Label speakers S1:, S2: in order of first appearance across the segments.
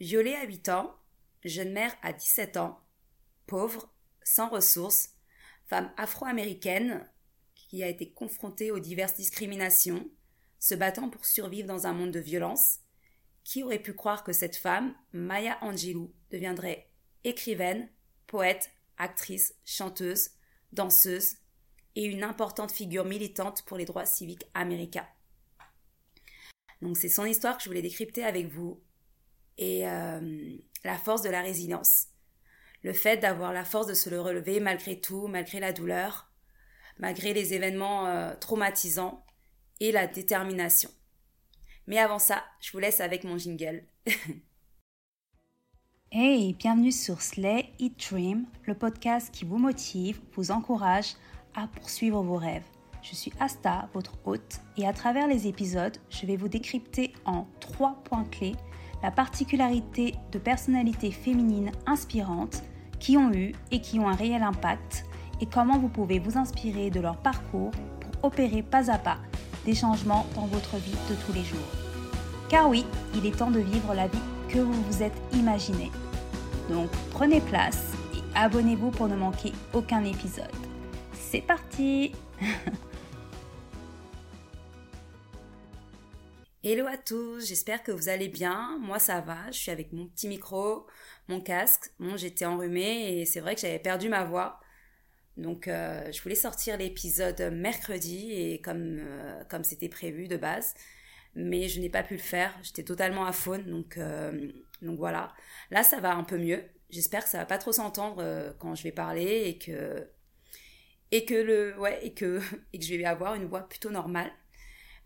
S1: Violée à 8 ans, jeune mère à 17 ans, pauvre, sans ressources, femme afro-américaine qui a été confrontée aux diverses discriminations, se battant pour survivre dans un monde de violence, qui aurait pu croire que cette femme, Maya Angelou, deviendrait écrivaine, poète, actrice, chanteuse, danseuse et une importante figure militante pour les droits civiques américains? Donc c'est son histoire que je voulais décrypter avec vous et euh, la force de la résilience. Le fait d'avoir la force de se le relever malgré tout, malgré la douleur, malgré les événements euh, traumatisants et la détermination. Mais avant ça, je vous laisse avec mon jingle.
S2: hey, bienvenue sur Slay Eat Dream, le podcast qui vous motive, vous encourage à poursuivre vos rêves. Je suis Asta, votre hôte, et à travers les épisodes, je vais vous décrypter en trois points clés la particularité de personnalités féminines inspirantes qui ont eu et qui ont un réel impact et comment vous pouvez vous inspirer de leur parcours pour opérer pas à pas des changements dans votre vie de tous les jours. Car oui, il est temps de vivre la vie que vous vous êtes imaginé. Donc prenez place et abonnez-vous pour ne manquer aucun épisode. C'est parti
S1: Hello à tous, j'espère que vous allez bien. Moi ça va, je suis avec mon petit micro, mon casque. Bon, j'étais enrhumée et c'est vrai que j'avais perdu ma voix. Donc euh, je voulais sortir l'épisode mercredi et comme euh, comme c'était prévu de base, mais je n'ai pas pu le faire. J'étais totalement à faune, donc euh, donc voilà. Là ça va un peu mieux. J'espère que ça va pas trop s'entendre quand je vais parler et que et que le ouais et que et que je vais avoir une voix plutôt normale.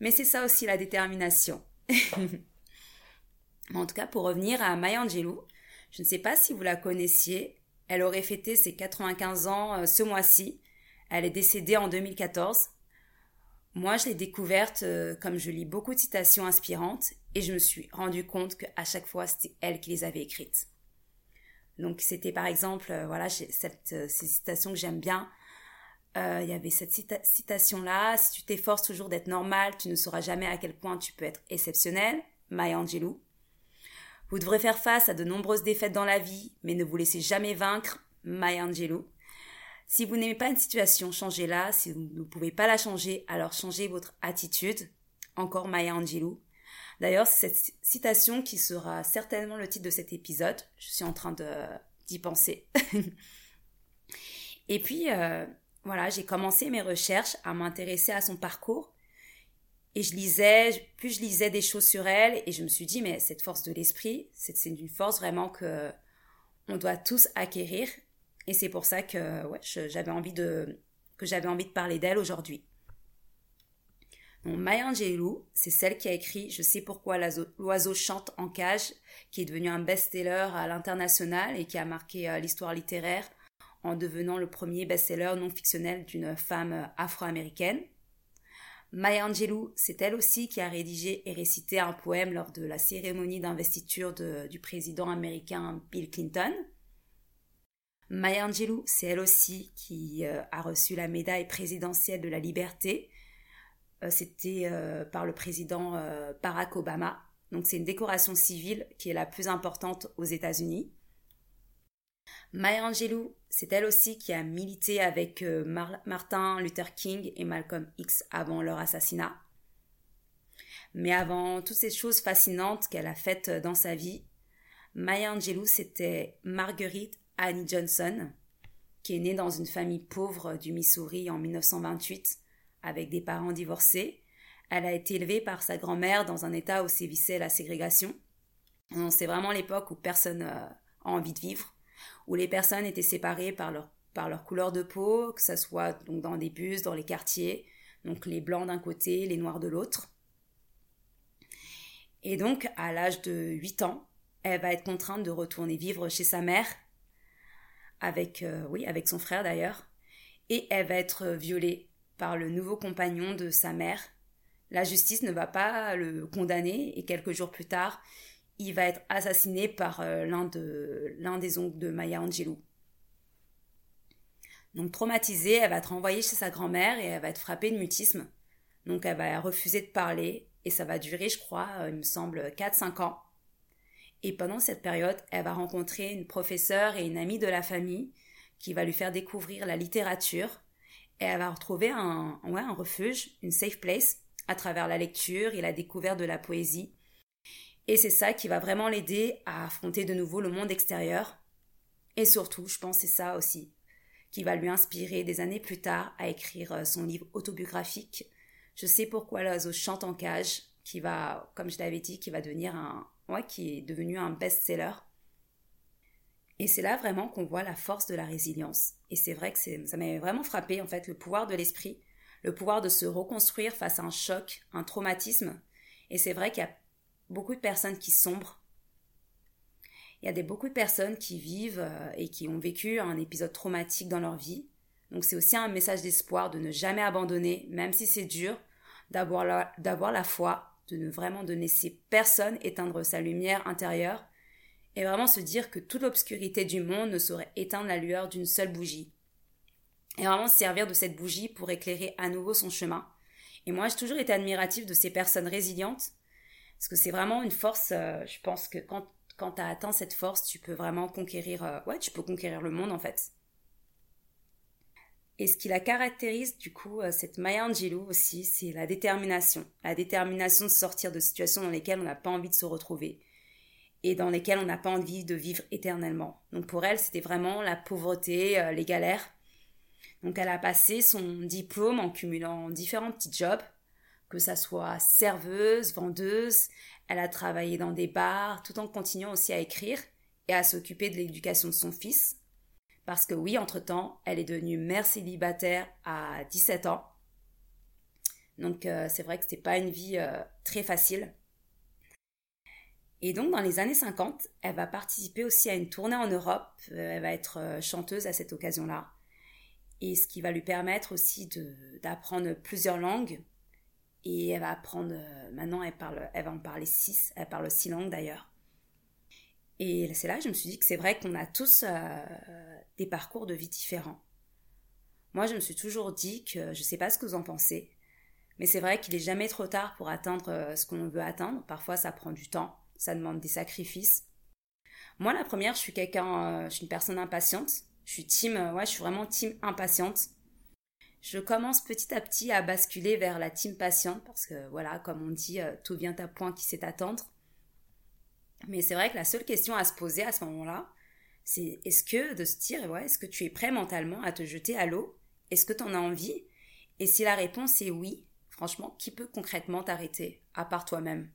S1: Mais c'est ça aussi la détermination. en tout cas, pour revenir à Maya Angelou, je ne sais pas si vous la connaissiez. Elle aurait fêté ses 95 ans euh, ce mois-ci. Elle est décédée en 2014. Moi, je l'ai découverte euh, comme je lis beaucoup de citations inspirantes et je me suis rendu compte qu'à chaque fois, c'était elle qui les avait écrites. Donc, c'était par exemple, euh, voilà, cette, ces citations que j'aime bien. Euh, il y avait cette citation-là, si tu t'efforces toujours d'être normal, tu ne sauras jamais à quel point tu peux être exceptionnel. Maya Angelou. Vous devrez faire face à de nombreuses défaites dans la vie, mais ne vous laissez jamais vaincre. Maya Angelou. Si vous n'aimez pas une situation, changez-la. Si vous ne pouvez pas la changer, alors changez votre attitude. Encore Maya Angelou. D'ailleurs, c'est cette citation qui sera certainement le titre de cet épisode. Je suis en train d'y penser. Et puis, euh, voilà, j'ai commencé mes recherches à m'intéresser à son parcours. Et je lisais, plus je lisais des choses sur elle, et je me suis dit, mais cette force de l'esprit, c'est une force vraiment que on doit tous acquérir. Et c'est pour ça que ouais, j'avais envie de envie de parler d'elle aujourd'hui. Donc Maya Angelou, c'est celle qui a écrit Je sais pourquoi l'oiseau chante en cage, qui est devenu un best-seller à l'international et qui a marqué euh, l'histoire littéraire en devenant le premier best-seller non fictionnel d'une femme afro-américaine. Maya Angelou, c'est elle aussi qui a rédigé et récité un poème lors de la cérémonie d'investiture du président américain Bill Clinton. Maya Angelou, c'est elle aussi qui euh, a reçu la médaille présidentielle de la liberté. Euh, c'était euh, par le président Barack Obama. Donc c'est une décoration civile qui est la plus importante aux États-Unis. Maya Angelou, c'est elle aussi qui a milité avec euh, Martin Luther King et Malcolm X avant leur assassinat. Mais avant toutes ces choses fascinantes qu'elle a faites dans sa vie, Maya Angelou, c'était Marguerite Annie Johnson, qui est née dans une famille pauvre du Missouri en 1928, avec des parents divorcés. Elle a été élevée par sa grand-mère dans un état où sévissait la ségrégation. C'est vraiment l'époque où personne euh, a envie de vivre où les personnes étaient séparées par leur, par leur couleur de peau, que ce soit donc dans des bus, dans les quartiers, donc les blancs d'un côté, les noirs de l'autre. Et donc, à l'âge de 8 ans, elle va être contrainte de retourner vivre chez sa mère, avec, euh, oui, avec son frère d'ailleurs, et elle va être violée par le nouveau compagnon de sa mère. La justice ne va pas le condamner, et quelques jours plus tard, il va être assassiné par euh, l'un de l'un des oncles de Maya Angelou. Donc traumatisée, elle va être renvoyée chez sa grand-mère et elle va être frappée de mutisme. Donc elle va refuser de parler et ça va durer, je crois, euh, il me semble, 4-5 ans. Et pendant cette période, elle va rencontrer une professeure et une amie de la famille qui va lui faire découvrir la littérature. Et elle va retrouver un, ouais, un refuge, une safe place, à travers la lecture et la découverte de la poésie. Et c'est ça qui va vraiment l'aider à affronter de nouveau le monde extérieur. Et surtout, je pense c'est ça aussi, qui va lui inspirer des années plus tard à écrire euh, son livre autobiographique. Je sais pourquoi l'oiseau chante en cage, qui va, comme je l'avais dit, qui va devenir un, ouais, qui est devenu un best-seller. Et c'est là vraiment qu'on voit la force de la résilience. Et c'est vrai que ça m'avait vraiment frappé, en fait, le pouvoir de l'esprit, le pouvoir de se reconstruire face à un choc, un traumatisme. Et c'est vrai qu'il y a beaucoup de personnes qui sombrent. Il y a des, beaucoup de personnes qui vivent euh, et qui ont vécu un épisode traumatique dans leur vie. Donc c'est aussi un message d'espoir de ne jamais abandonner, même si c'est dur, d'avoir la, la foi, de ne vraiment de laisser personne éteindre sa lumière intérieure et vraiment se dire que toute l'obscurité du monde ne saurait éteindre la lueur d'une seule bougie. Et vraiment se servir de cette bougie pour éclairer à nouveau son chemin. Et moi, j'ai toujours été admirative de ces personnes résilientes parce que c'est vraiment une force, euh, je pense que quand, quand tu as atteint cette force, tu peux vraiment conquérir, euh, ouais, tu peux conquérir le monde en fait. Et ce qui la caractérise, du coup, euh, cette Maya Angelou aussi, c'est la détermination. La détermination de sortir de situations dans lesquelles on n'a pas envie de se retrouver et dans lesquelles on n'a pas envie de vivre éternellement. Donc pour elle, c'était vraiment la pauvreté, les galères. Donc elle a passé son diplôme en cumulant différents petits jobs, que ça soit serveuse, vendeuse, elle a travaillé dans des bars, tout en continuant aussi à écrire et à s'occuper de l'éducation de son fils. Parce que oui, entre-temps, elle est devenue mère célibataire à 17 ans. Donc euh, c'est vrai que c'était pas une vie euh, très facile. Et donc dans les années 50, elle va participer aussi à une tournée en Europe. Euh, elle va être chanteuse à cette occasion-là. Et ce qui va lui permettre aussi d'apprendre plusieurs langues. Et elle va apprendre, maintenant elle, parle, elle va en parler six, elle parle six langues d'ailleurs. Et c'est là que je me suis dit que c'est vrai qu'on a tous euh, des parcours de vie différents. Moi, je me suis toujours dit que je ne sais pas ce que vous en pensez, mais c'est vrai qu'il n'est jamais trop tard pour atteindre euh, ce qu'on veut atteindre. Parfois, ça prend du temps, ça demande des sacrifices. Moi, la première, je suis quelqu'un, euh, je suis une personne impatiente. Je suis team, ouais, je suis vraiment team impatiente. Je commence petit à petit à basculer vers la team patiente parce que voilà, comme on dit, tout vient à point qui sait attendre. Mais c'est vrai que la seule question à se poser à ce moment-là, c'est est-ce que de se dire, est-ce que tu es prêt mentalement à te jeter à l'eau? Est-ce que tu en as envie? Et si la réponse est oui, franchement, qui peut concrètement t'arrêter, à part toi-même?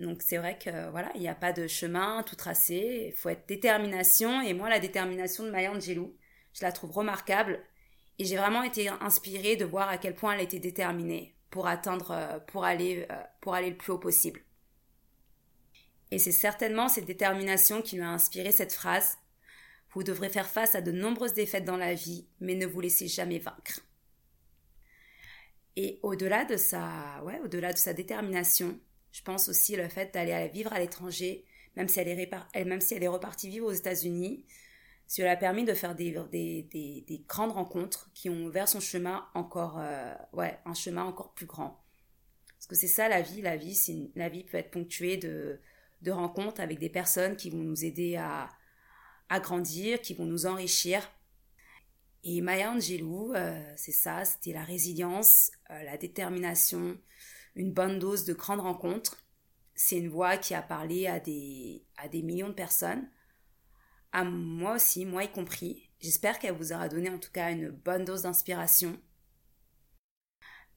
S1: Donc c'est vrai que voilà, il n'y a pas de chemin tout tracé, il faut être détermination. Et moi la détermination de Maya Angelou, je la trouve remarquable et j'ai vraiment été inspirée de voir à quel point elle était déterminée pour atteindre euh, pour aller euh, aller le plus haut possible. Et c'est certainement cette détermination qui lui a inspiré cette phrase. Vous devrez faire face à de nombreuses défaites dans la vie, mais ne vous laissez jamais vaincre. Et au-delà de sa, au-delà de sa détermination, je pense aussi le fait d'aller vivre à l'étranger, même si elle est, même si elle est repartie vivre aux États-Unis, cela a permis de faire des, des, grandes rencontres qui ont ouvert son chemin encore, euh, ouais, un chemin encore plus grand. Parce que c'est ça la vie, la vie, la vie peut être ponctuée de, rencontres avec des personnes qui vont nous aider à, grandir, qui vont nous enrichir. Et Maya Angelou, euh, c'est ça, c'était la résilience, euh, la détermination, une bonne dose de grandes rencontres. C'est une voix qui a parlé à des millions de personnes, à moi aussi, moi y compris. J'espère qu'elle vous aura donné en tout cas une bonne dose d'inspiration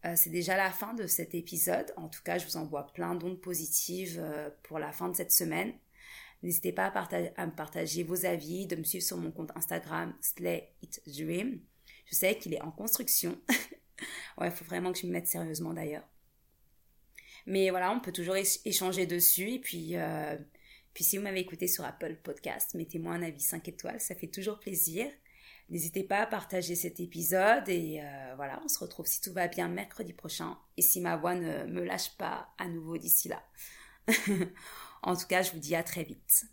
S1: euh, c'est déjà la fin de cet épisode. En tout cas, je vous envoie plein d'ondes positives euh, pour la fin de cette semaine. N'hésitez pas à, me partager vos avis, de me suivre sur mon compte Instagram Slay It Dream. Je sais qu'il est en construction. ouais, il faut vraiment que je me mette sérieusement d'ailleurs. Mais voilà, on peut toujours échanger dessus. Et puis, euh, puis si vous m'avez écouté sur Apple Podcast, mettez-moi un avis 5 étoiles, ça fait toujours plaisir. N'hésitez pas à partager cet épisode et euh, voilà, on se retrouve si tout va bien mercredi prochain et si ma voix ne me lâche pas à nouveau d'ici là. en tout cas, je vous dis à très vite.